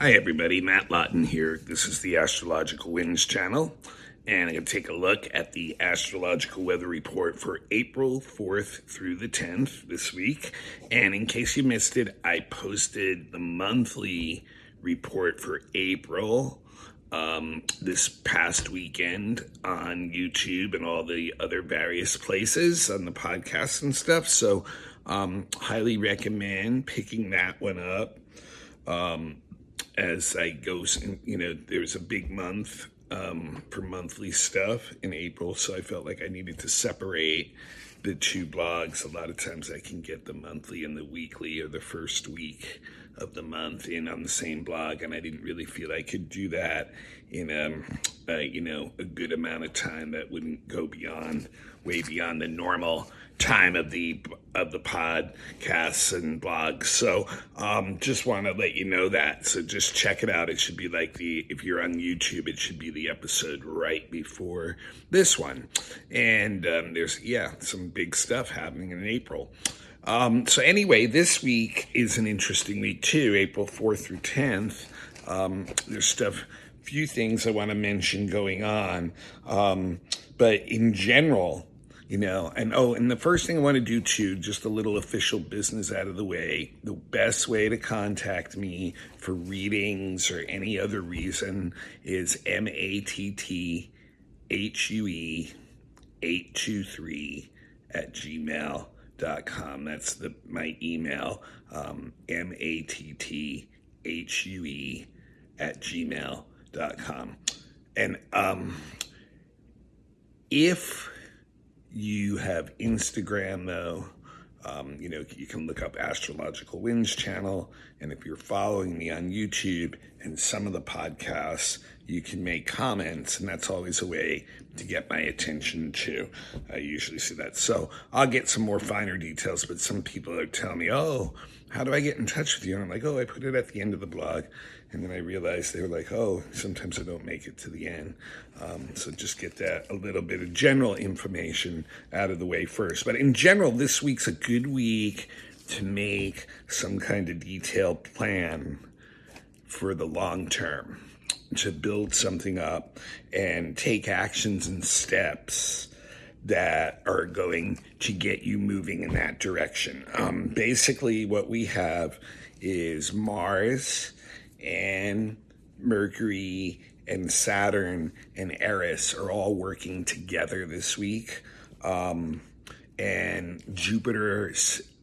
Hi, everybody. Matt Lawton here. This is the Astrological Winds channel, and I'm going to take a look at the astrological weather report for April 4th through the 10th this week. And in case you missed it, I posted the monthly report for April um, this past weekend on YouTube and all the other various places on the podcast and stuff. So, um, highly recommend picking that one up. Um, as I go, you know, there's a big month um, for monthly stuff in April, so I felt like I needed to separate the two blogs. A lot of times I can get the monthly and the weekly or the first week of the month in on the same blog, and I didn't really feel I could do that in um, a you know a good amount of time that wouldn't go beyond way beyond the normal time of the of the podcasts and blogs. So um, just want to let you know that. So just check it out. It should be like the if you're on YouTube, it should be the episode right before this one. And um, there's yeah some big stuff happening in April. Um, so anyway, this week is an interesting week too. April fourth through tenth. Um, there's stuff few things I want to mention going on. Um, but in general, you know, and oh, and the first thing I want to do too, just a little official business out of the way. The best way to contact me for readings or any other reason is M A T T H U E 823 at gmail.com. That's the my email, um, M A T T H U E at gmail.com. And um, if you have Instagram, though. Um, you know, you can look up Astrological Winds channel. And if you're following me on YouTube and some of the podcasts, you can make comments. And that's always a way to get my attention too. I usually see that. So I'll get some more finer details, but some people are telling me, oh, how do I get in touch with you? And I'm like, oh, I put it at the end of the blog. And then I realized they were like, oh, sometimes I don't make it to the end. Um, so just get that a little bit of general information out of the way first. But in general, this week's a good week to make some kind of detailed plan for the long term, to build something up and take actions and steps that are going to get you moving in that direction. Um, basically, what we have is Mars and Mercury and Saturn and Eris are all working together this week. Um, and Jupiter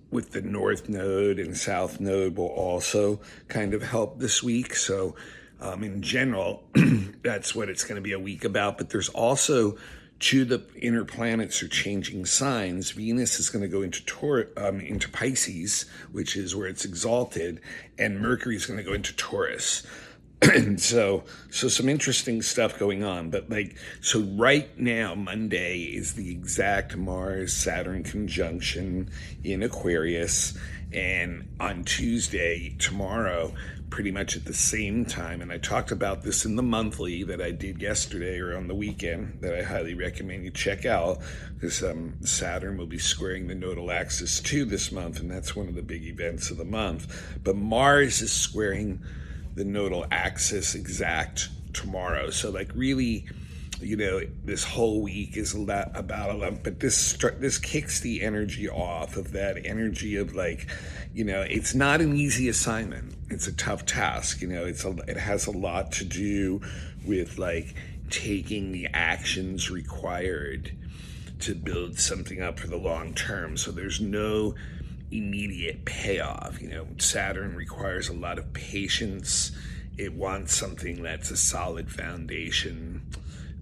with the North Node and South Node will also kind of help this week. So, um, in general, that's what it's going to be a week about. But there's also two the inner planets are changing signs. Venus is going to go into um, into Pisces, which is where it's exalted, and Mercury is going to go into Taurus. and so, so some interesting stuff going on. But like, so right now, Monday is the exact Mars Saturn conjunction in Aquarius, and on Tuesday, tomorrow, pretty much at the same time. And I talked about this in the monthly that I did yesterday or on the weekend that I highly recommend you check out because um, Saturn will be squaring the nodal axis too this month, and that's one of the big events of the month. But Mars is squaring the nodal axis exact tomorrow. So, like, really you know this whole week is a lot about a lot but this this kicks the energy off of that energy of like you know it's not an easy assignment. It's a tough task you know it's a, it has a lot to do with like taking the actions required to build something up for the long term. So there's no immediate payoff you know. Saturn requires a lot of patience. It wants something that's a solid foundation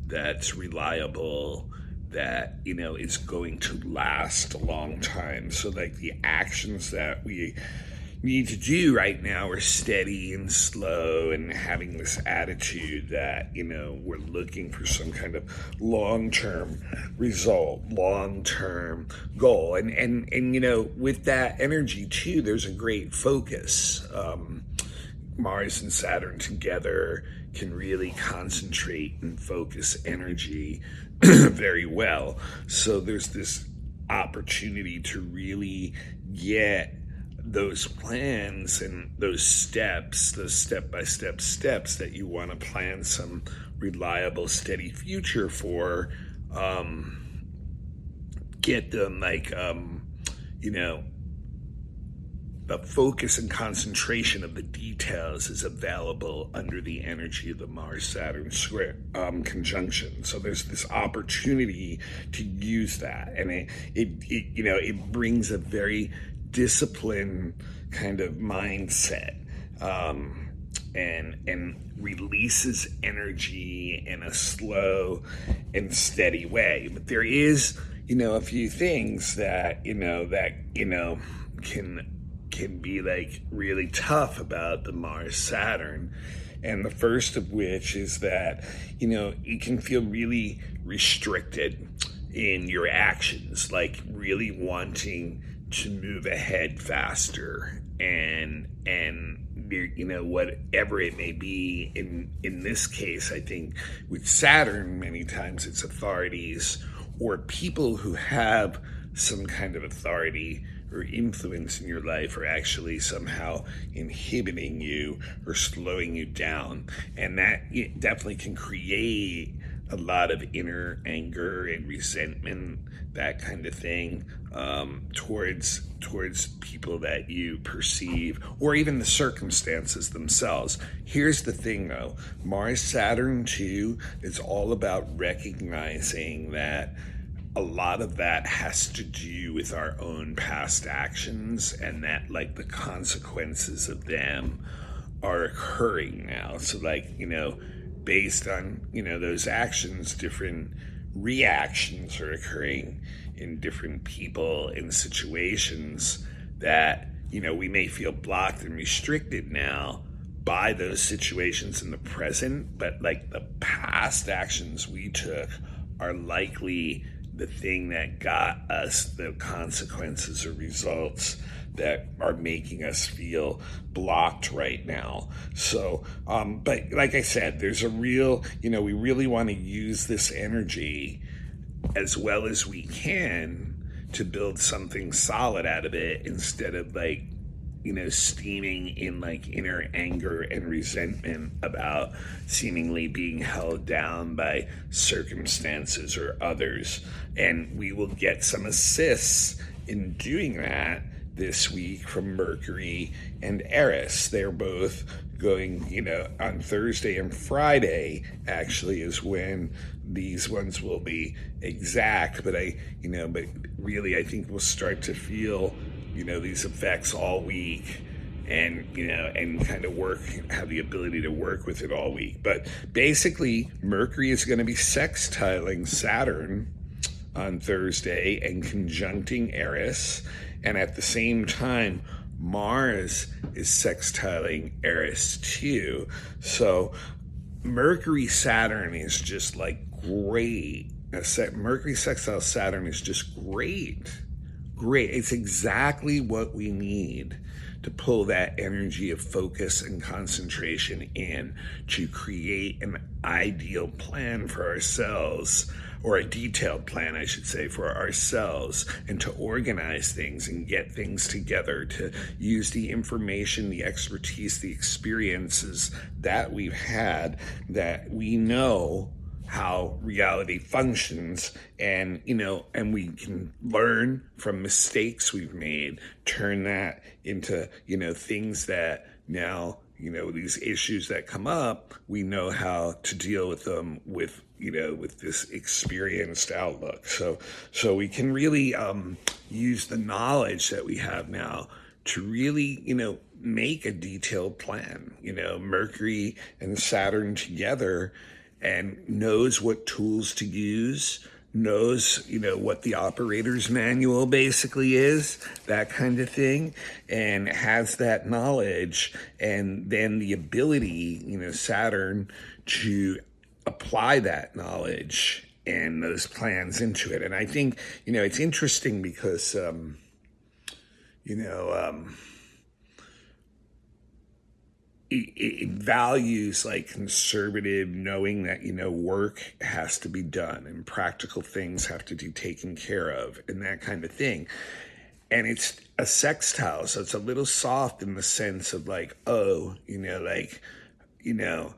that's reliable that you know is going to last a long time. So like the actions that we need to do right now are steady and slow and having this attitude that you know we're looking for some kind of long-term result long-term goal. And and and you know with that energy too there's a great focus. Um, Mars and Saturn together can really concentrate and focus energy very well. So there's this opportunity to really get those plans and those steps, those step by step steps that you want to plan some reliable, steady future for, um, get them like, um, you know, the focus and concentration of the details is available under the energy of the Mars Saturn square um, conjunction. So there's this opportunity to use that, and it, it, it you know it brings a very disciplined kind of mindset. Um, and and releases energy in a slow and steady way. But there is, you know, a few things that you know that you know can can be like really tough about the Mars Saturn. And the first of which is that, you know, you can feel really restricted in your actions, like really wanting to move ahead faster and and you know whatever it may be in in this case i think with saturn many times it's authorities or people who have some kind of authority or influence in your life are actually somehow inhibiting you or slowing you down. And that definitely can create a lot of inner anger and resentment, that kind of thing, um, towards towards people that you perceive, or even the circumstances themselves. Here's the thing, though: Mars Saturn too is all about recognizing that a lot of that has to do with our own past actions and that like the consequences of them are occurring now. So like you know based on you know those actions different reactions are occurring in different people in situations that you know we may feel blocked and restricted now by those situations in the present but like the past actions we took are likely the thing that got us the consequences or results that are making us feel blocked right now. So, um, but like I said, there's a real, you know, we really want to use this energy as well as we can to build something solid out of it instead of like you know, steaming in like inner anger and resentment about seemingly being held down by circumstances or others. And we will get some assists in doing that this week from Mercury and Eris. They're both going, you know, on Thursday and Friday, actually, is when these ones will be exact. But I, you know, but really, I think we'll start to feel you know these effects all week and you know and kind of work have the ability to work with it all week. But basically mercury is going to be sextiling saturn on thursday and conjuncting eris. And at the same time mars is sextiling eris too. So mercury saturn is just like great. Mercury sextile saturn is just great great. It's exactly what we need to pull that energy of focus and concentration in to create an ideal plan for ourselves or a detailed plan, I should say, for ourselves, and to organize things and get things together, to use the information, the expertise, the experiences that we've had that we know how reality functions. And you know and we can learn from mistakes we've made turn that into you know things that now you know these issues that come up we know how to deal with them with you know with this experienced outlook. So so we can really um, use the knowledge that we have now to really you know make a detailed plan. You know mercury and saturn together and knows what tools to use, knows, you know, what the operator's manual basically is, that kind of thing, and has that knowledge and then the ability, you know, Saturn to apply that knowledge and those plans into it. And I think, you know, it's interesting because, um, you know, um, it, it, values like conservative knowing that you know work has to be done and practical things have to be taken care of and that kind of thing and it's a sextile, so it's a little soft in the sense of like, oh, you know, like, you know,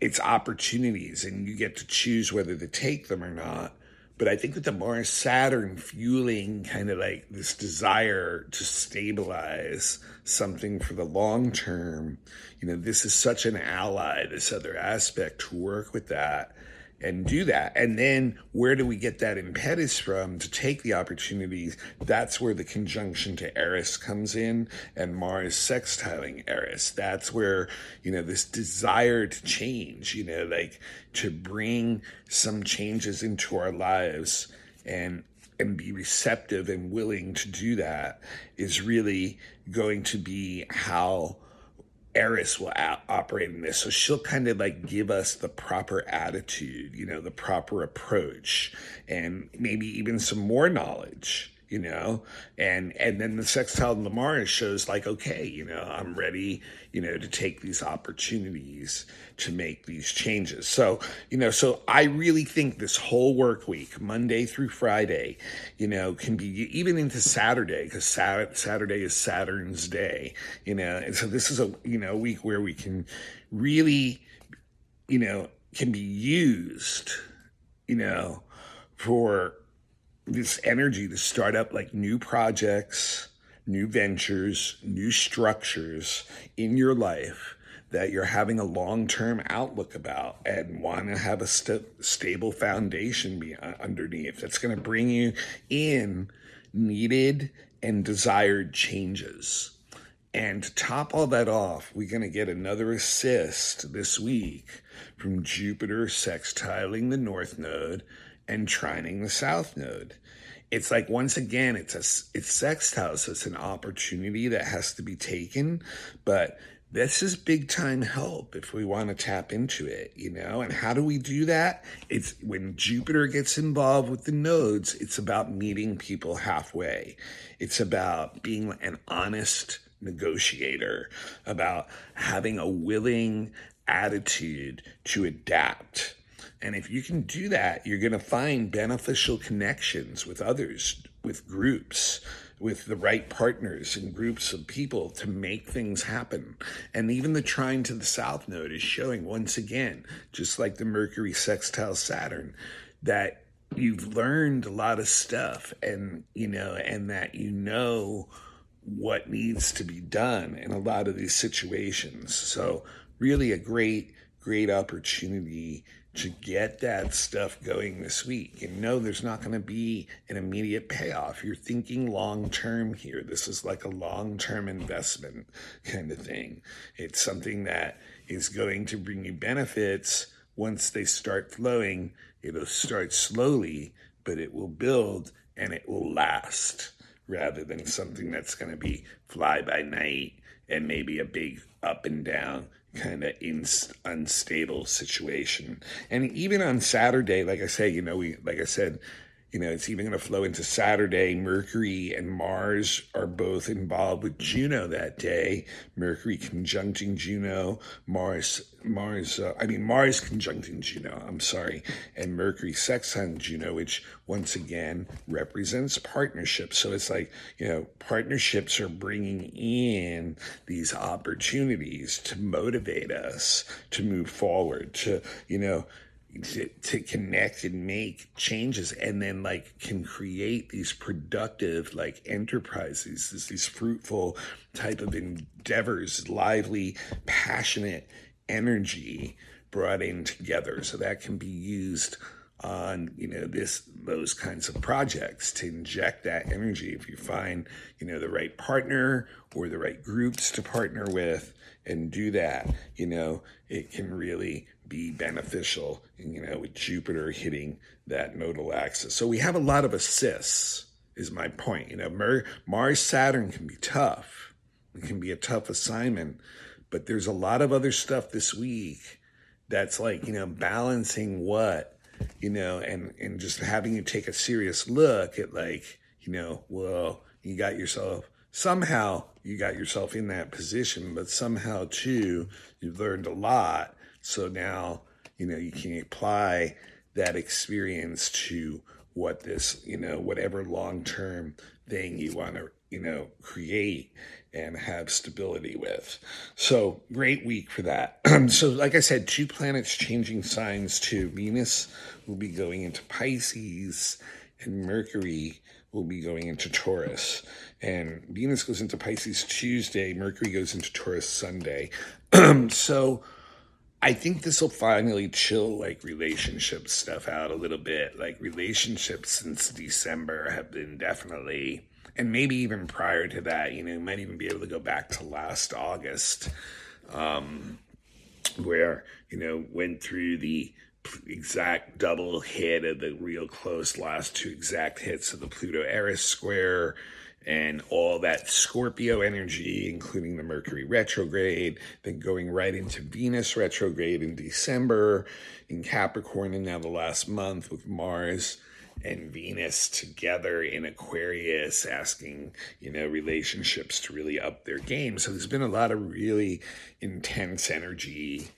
it's opportunities and you get to choose whether to take them or not. But I think that the Mars Saturn fueling kind of like this desire to stabilize something for the long term, you know, this is such an ally, this other aspect to work with that and do that. And then where do we get that impetus from to take the opportunities? That's where the conjunction to Eris comes in and Mars sextiling Eris. That's where, you know, this desire to change, you know, like to bring some changes into our lives and and be receptive and willing to do that is really going to be how Eris will a- operate in this. So she'll kind of like give us the proper attitude, you know, the proper approach, and maybe even some more knowledge you know? And and then the sextile mars shows like okay you know i'm ready you know to take these opportunities to make these changes. So you know so i really think this whole work week monday through friday you know can be even into saturday because saturday is saturn's day you know? And so this is a you know week where we can really you know can be used you know for this energy to start up like new projects, new ventures, new structures in your life that you're having a long term outlook about and want to have a st- stable foundation be- uh, underneath that's going to bring you in needed and desired changes. And to top all that off, we're going to get another assist this week from Jupiter sextiling the North Node and trining the South Node it's like once again it's a it's sextile so it's an opportunity that has to be taken but this is big time help if we want to tap into it you know? And how do we do that? It's when jupiter gets involved with the nodes it's about meeting people halfway. It's about being an honest negotiator about having a willing attitude to adapt and if you can do that, you're going to find beneficial connections with others, with groups, with the right partners and groups of people to make things happen. And even the trine to the south node is showing once again, just like the Mercury sextile Saturn, that you've learned a lot of stuff and, you know, and that you know what needs to be done in a lot of these situations. So, really, a great, great opportunity to get that stuff going this week. And no, there's not going to be an immediate payoff. You're thinking long term here. This is like a long term investment kind of thing. It's something that is going to bring you benefits once they start flowing. It'll start slowly, but it will build and it will last rather than something that's going to be fly by night and maybe a big up and down kind of unstable situation. And even on Saturday, like I say, you know, we like I said, you know, it's even going to flow into Saturday. Mercury and Mars are both involved with Juno that day. Mercury conjuncting Juno, Mars, Mars, uh, I mean, Mars conjuncting Juno, I'm sorry, and Mercury sextiling Juno, which once again represents partnerships. So it's like, you know, partnerships are bringing in these opportunities to motivate us to move forward, to, you know, to, to connect and make changes and then like can create these productive like enterprises these, these fruitful type of endeavors lively passionate energy brought in together. So that can be used on you know this those kinds of projects to inject that energy. If you find you know the right partner or the right groups to partner with and do that you know it can really be beneficial, you know, with Jupiter hitting that nodal axis. So we have a lot of assists, is my point. You know, Mars Saturn can be tough, it can be a tough assignment, but there's a lot of other stuff this week that's like, you know, balancing what, you know, and, and just having you take a serious look at like, you know, well, you got yourself somehow you got yourself in that position, but somehow too, you've learned a lot so now, you know, you can apply that experience to what this, you know, whatever long term thing you want to you know, create and have stability with. So great week for that. so, like I said, two planets changing signs to Venus will be going into Pisces, and Mercury will be going into Taurus. And Venus goes into Pisces Tuesday, Mercury goes into Taurus Sunday. so, I think this will finally chill like relationship stuff out a little bit. Like relationships since December have been definitely and maybe even prior to that, you know, you might even be able to go back to last August, um, where, you know, went through the exact double hit of the real close last two exact hits of the Pluto Eris square and all that Scorpio energy, including the Mercury retrograde, then going right into Venus retrograde in December, in Capricorn, and now the last month with Mars and Venus together in Aquarius, asking, you know, relationships to really up their game. So there's been a lot of really intense energy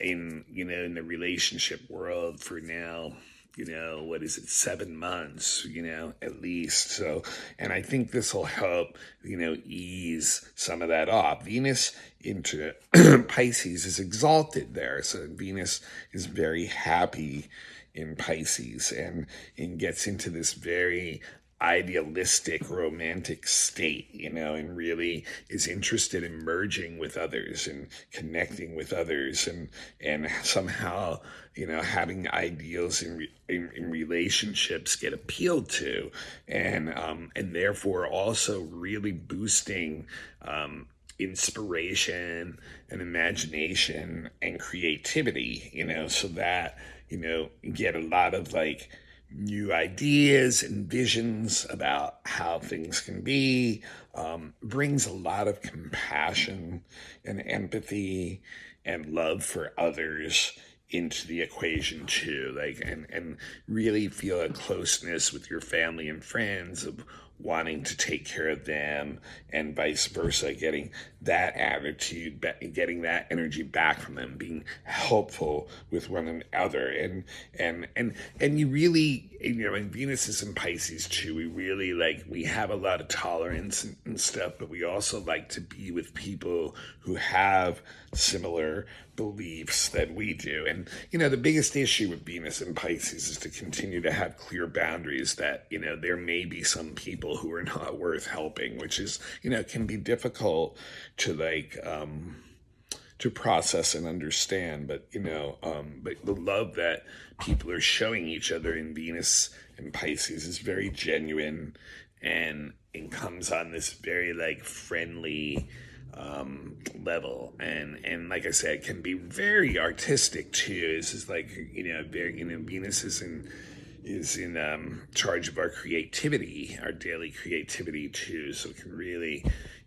in, you know, in the relationship world for now you know, what is it, seven months, you know, at least. So, and I think this will help, you know, ease some of that off. Venus into Pisces is exalted there. So Venus is very happy in Pisces and, and gets into this very idealistic romantic state you know and really is interested in merging with others and connecting with others and and somehow you know having ideals in in, in relationships get appealed to. And um and therefore also really boosting um inspiration and imagination and creativity you know so that you know, get a lot of like new ideas and visions about how things can be, um, brings a lot of compassion and empathy and love for others into the equation too like and and really feel a closeness with your family and friends of wanting to take care of them and vice versa getting that attitude getting that energy back from them being helpful with one another. And and and and you really you know and venus is in pisces too. We really like we have a lot of tolerance and, and stuff but we also like to be with people who have similar beliefs that we do. And you know the biggest issue with venus and pisces is to continue to have clear boundaries that you know there may be some people who are not worth helping which is you know can be difficult to like um to process and understand but you know um but the love that people are showing each other in venus and pisces is very genuine and it comes on this very like friendly um, level. And and like I said can be very artistic too. This is like you know very you know Venus is in is in um, charge of our creativity our daily creativity too. So it can really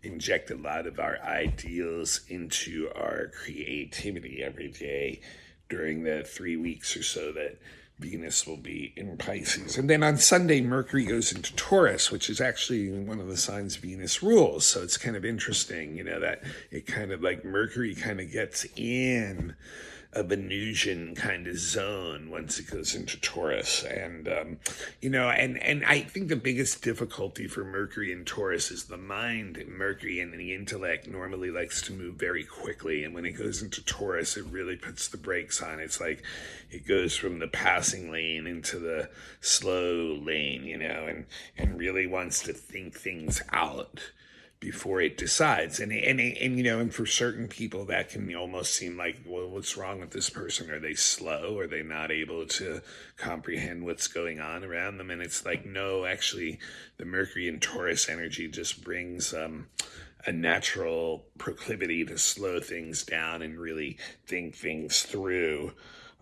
inject a lot of our ideals into our creativity every day during the three weeks or so that Venus will be in Pisces. And then on Sunday, Mercury goes into Taurus, which is actually one of the signs Venus rules. So it's kind of interesting, you know, that it kind of like Mercury kind of gets in a Venusian kind of zone once it goes into Taurus. And, um, you know, and, and I think the biggest difficulty for Mercury in Taurus is the mind. Mercury and the intellect normally likes to move very quickly. And when it goes into Taurus, it really puts the brakes on. It's like it goes from the passing lane into the slow lane, you know, and, and really wants to think things out before it decides. And, and, and, you know, and for certain people that can almost seem like, well, what's wrong with this person? Are they slow? Are they not able to comprehend what's going on around them? And it's like, no, actually the Mercury and Taurus energy just brings, um, a natural proclivity to slow things down and really think things through.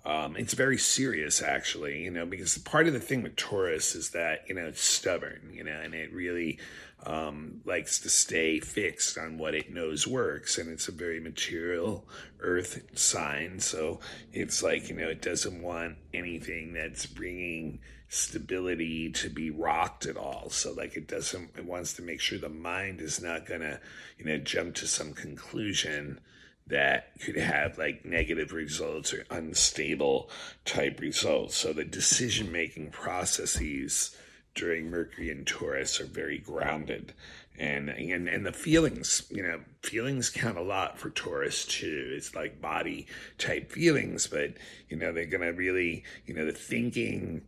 Um, it's very serious, actually, you know, because part of the thing with Taurus is that, you know, it's stubborn, you know, and it really um, likes to stay fixed on what it knows works. And it's a very material earth sign. So it's like, you know, it doesn't want anything that's bringing stability to be rocked at all. So like it doesn't, it wants to make sure the mind is not going to, you know, jump to some conclusion that could have like negative results or unstable type results. So the decision making processes during Mercury and Taurus are very grounded. And and and the feelings you know feelings count a lot for taurus too. It's like body type feelings but you know they're gonna really you know the thinking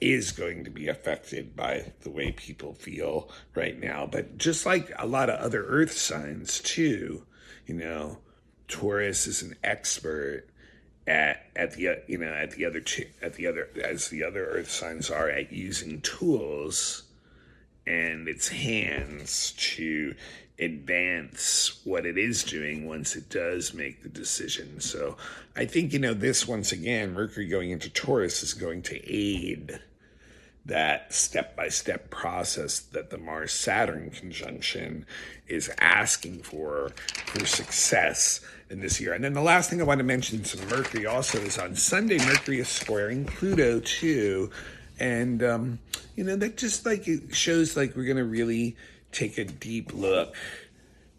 is going to be affected by the way people feel right now. But just like a lot of other earth signs too you know taurus is an expert at at the you know at the other at the other as the other earth signs are at using tools and its hands to advance what it is doing once it does make the decision. So I think, you know, this once again, Mercury going into Taurus is going to aid that step by step process that the Mars Saturn conjunction is asking for for success in this year. And then the last thing I want to mention, some Mercury also is on Sunday, Mercury is squaring Pluto too. And, um, you know, that just like it shows like we're going to really take a deep look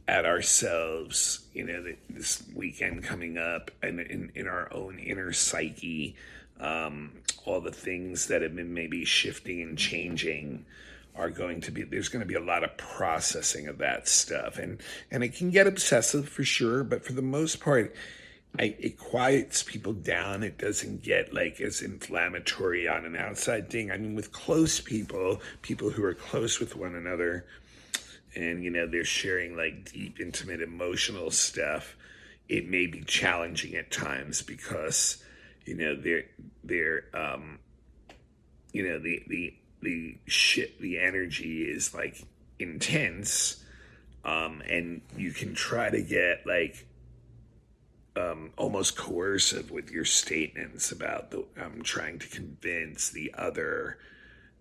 at ourselves, you know, this weekend coming up and in, in our own inner psyche, um, all the things that have been maybe shifting and changing are going to be there's going to be a lot of processing of that stuff and and it can get obsessive for sure but for the most part I, it quiets people down. It doesn't get like as inflammatory on an outside thing. I mean, with close people, people who are close with one another, and you know they're sharing like deep, intimate, emotional stuff. It may be challenging at times because you know they're they're um, you know the the the shit the energy is like intense, um, and you can try to get like um, almost coercive with your statements about the um, trying to convince the other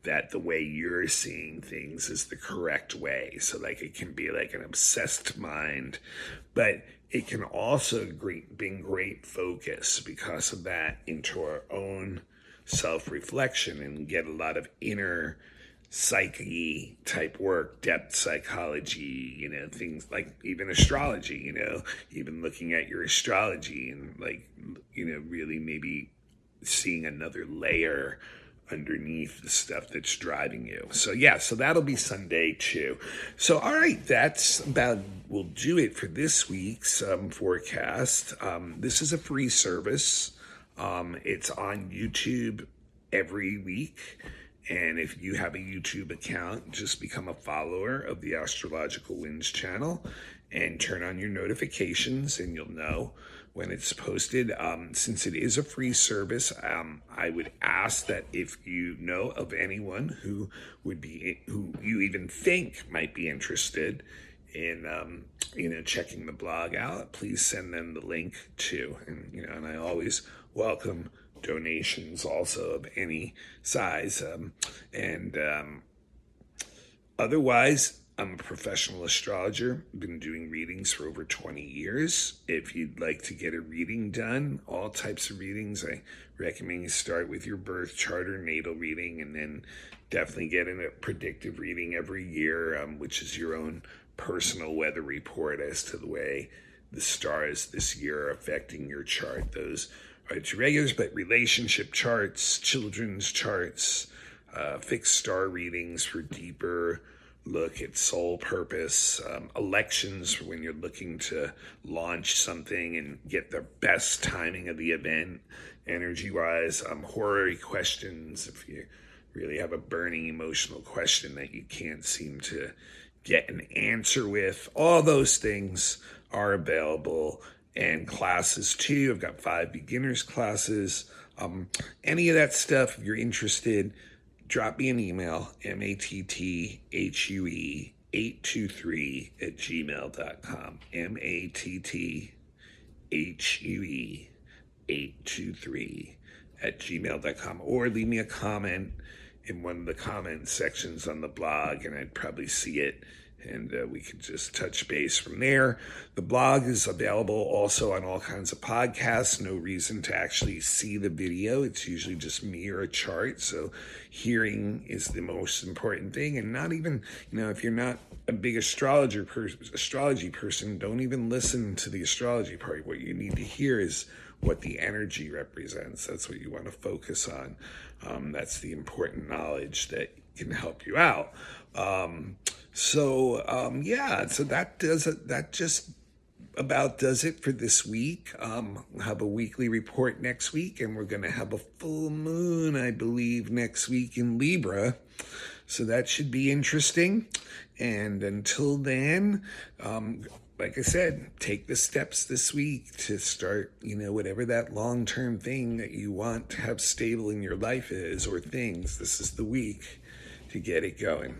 that the way you're seeing things is the correct way. So like it can be like an obsessed mind, but it can also bring great focus because of that into our own self reflection and get a lot of inner psyche type work, depth psychology, you know, things like even astrology, you know, even looking at your astrology and like, you know, really maybe seeing another layer underneath the stuff that's driving you. So yeah, so that'll be Sunday too. So all right, that's about we'll do it for this week's um, forecast. Um, this is a free service. Um, it's on YouTube every week. And if you have a YouTube account, just become a follower of the Astrological Winds channel and turn on your notifications, and you'll know when it's posted. Um, since it is a free service, um, I would ask that if you know of anyone who would be, who you even think might be interested in, um, you know, checking the blog out, please send them the link too. And, you know, and I always welcome donations also of any size. Um, and um, otherwise, I'm a professional astrologer, I've been doing readings for over 20 years. If you'd like to get a reading done, all types of readings, I recommend you start with your birth chart or natal reading and then definitely get in a predictive reading every year, um, which is your own personal weather report as to the way the stars this year are affecting your chart. Those it's regulars, but relationship charts, children's charts, uh, fixed star readings for deeper look at soul purpose, um, elections when you're looking to launch something and get the best timing of the event, energy wise, um, horary questions if you really have a burning emotional question that you can't seem to get an answer with. All those things are available and classes too. I've got five beginners classes. Um, any of that stuff, if you're interested, drop me an email, M-A-T-T-H-U-E 823 at gmail.com. M-A-T-T-H-U-E 823 at gmail.com. Or leave me a comment in one of the comment sections on the blog, and I'd probably see it and uh, we can just touch base from there. The blog is available also on all kinds of podcasts. No reason to actually see the video. It's usually just me or a chart. So hearing is the most important thing. And not even, you know, if you're not a big astrologer per- astrology person, don't even listen to the astrology part. What you need to hear is what the energy represents. That's what you want to focus on. Um, that's the important knowledge that can help you out. Um, So um, yeah, so that does it. That just about does it for this week. Um, we'll have a weekly report next week, and we're going to have a full moon, I believe, next week in Libra. So that should be interesting. And until then, um, like I said, take the steps this week to start, you know, whatever that long term thing that you want to have stable in your life is or things. This is the week to get it going.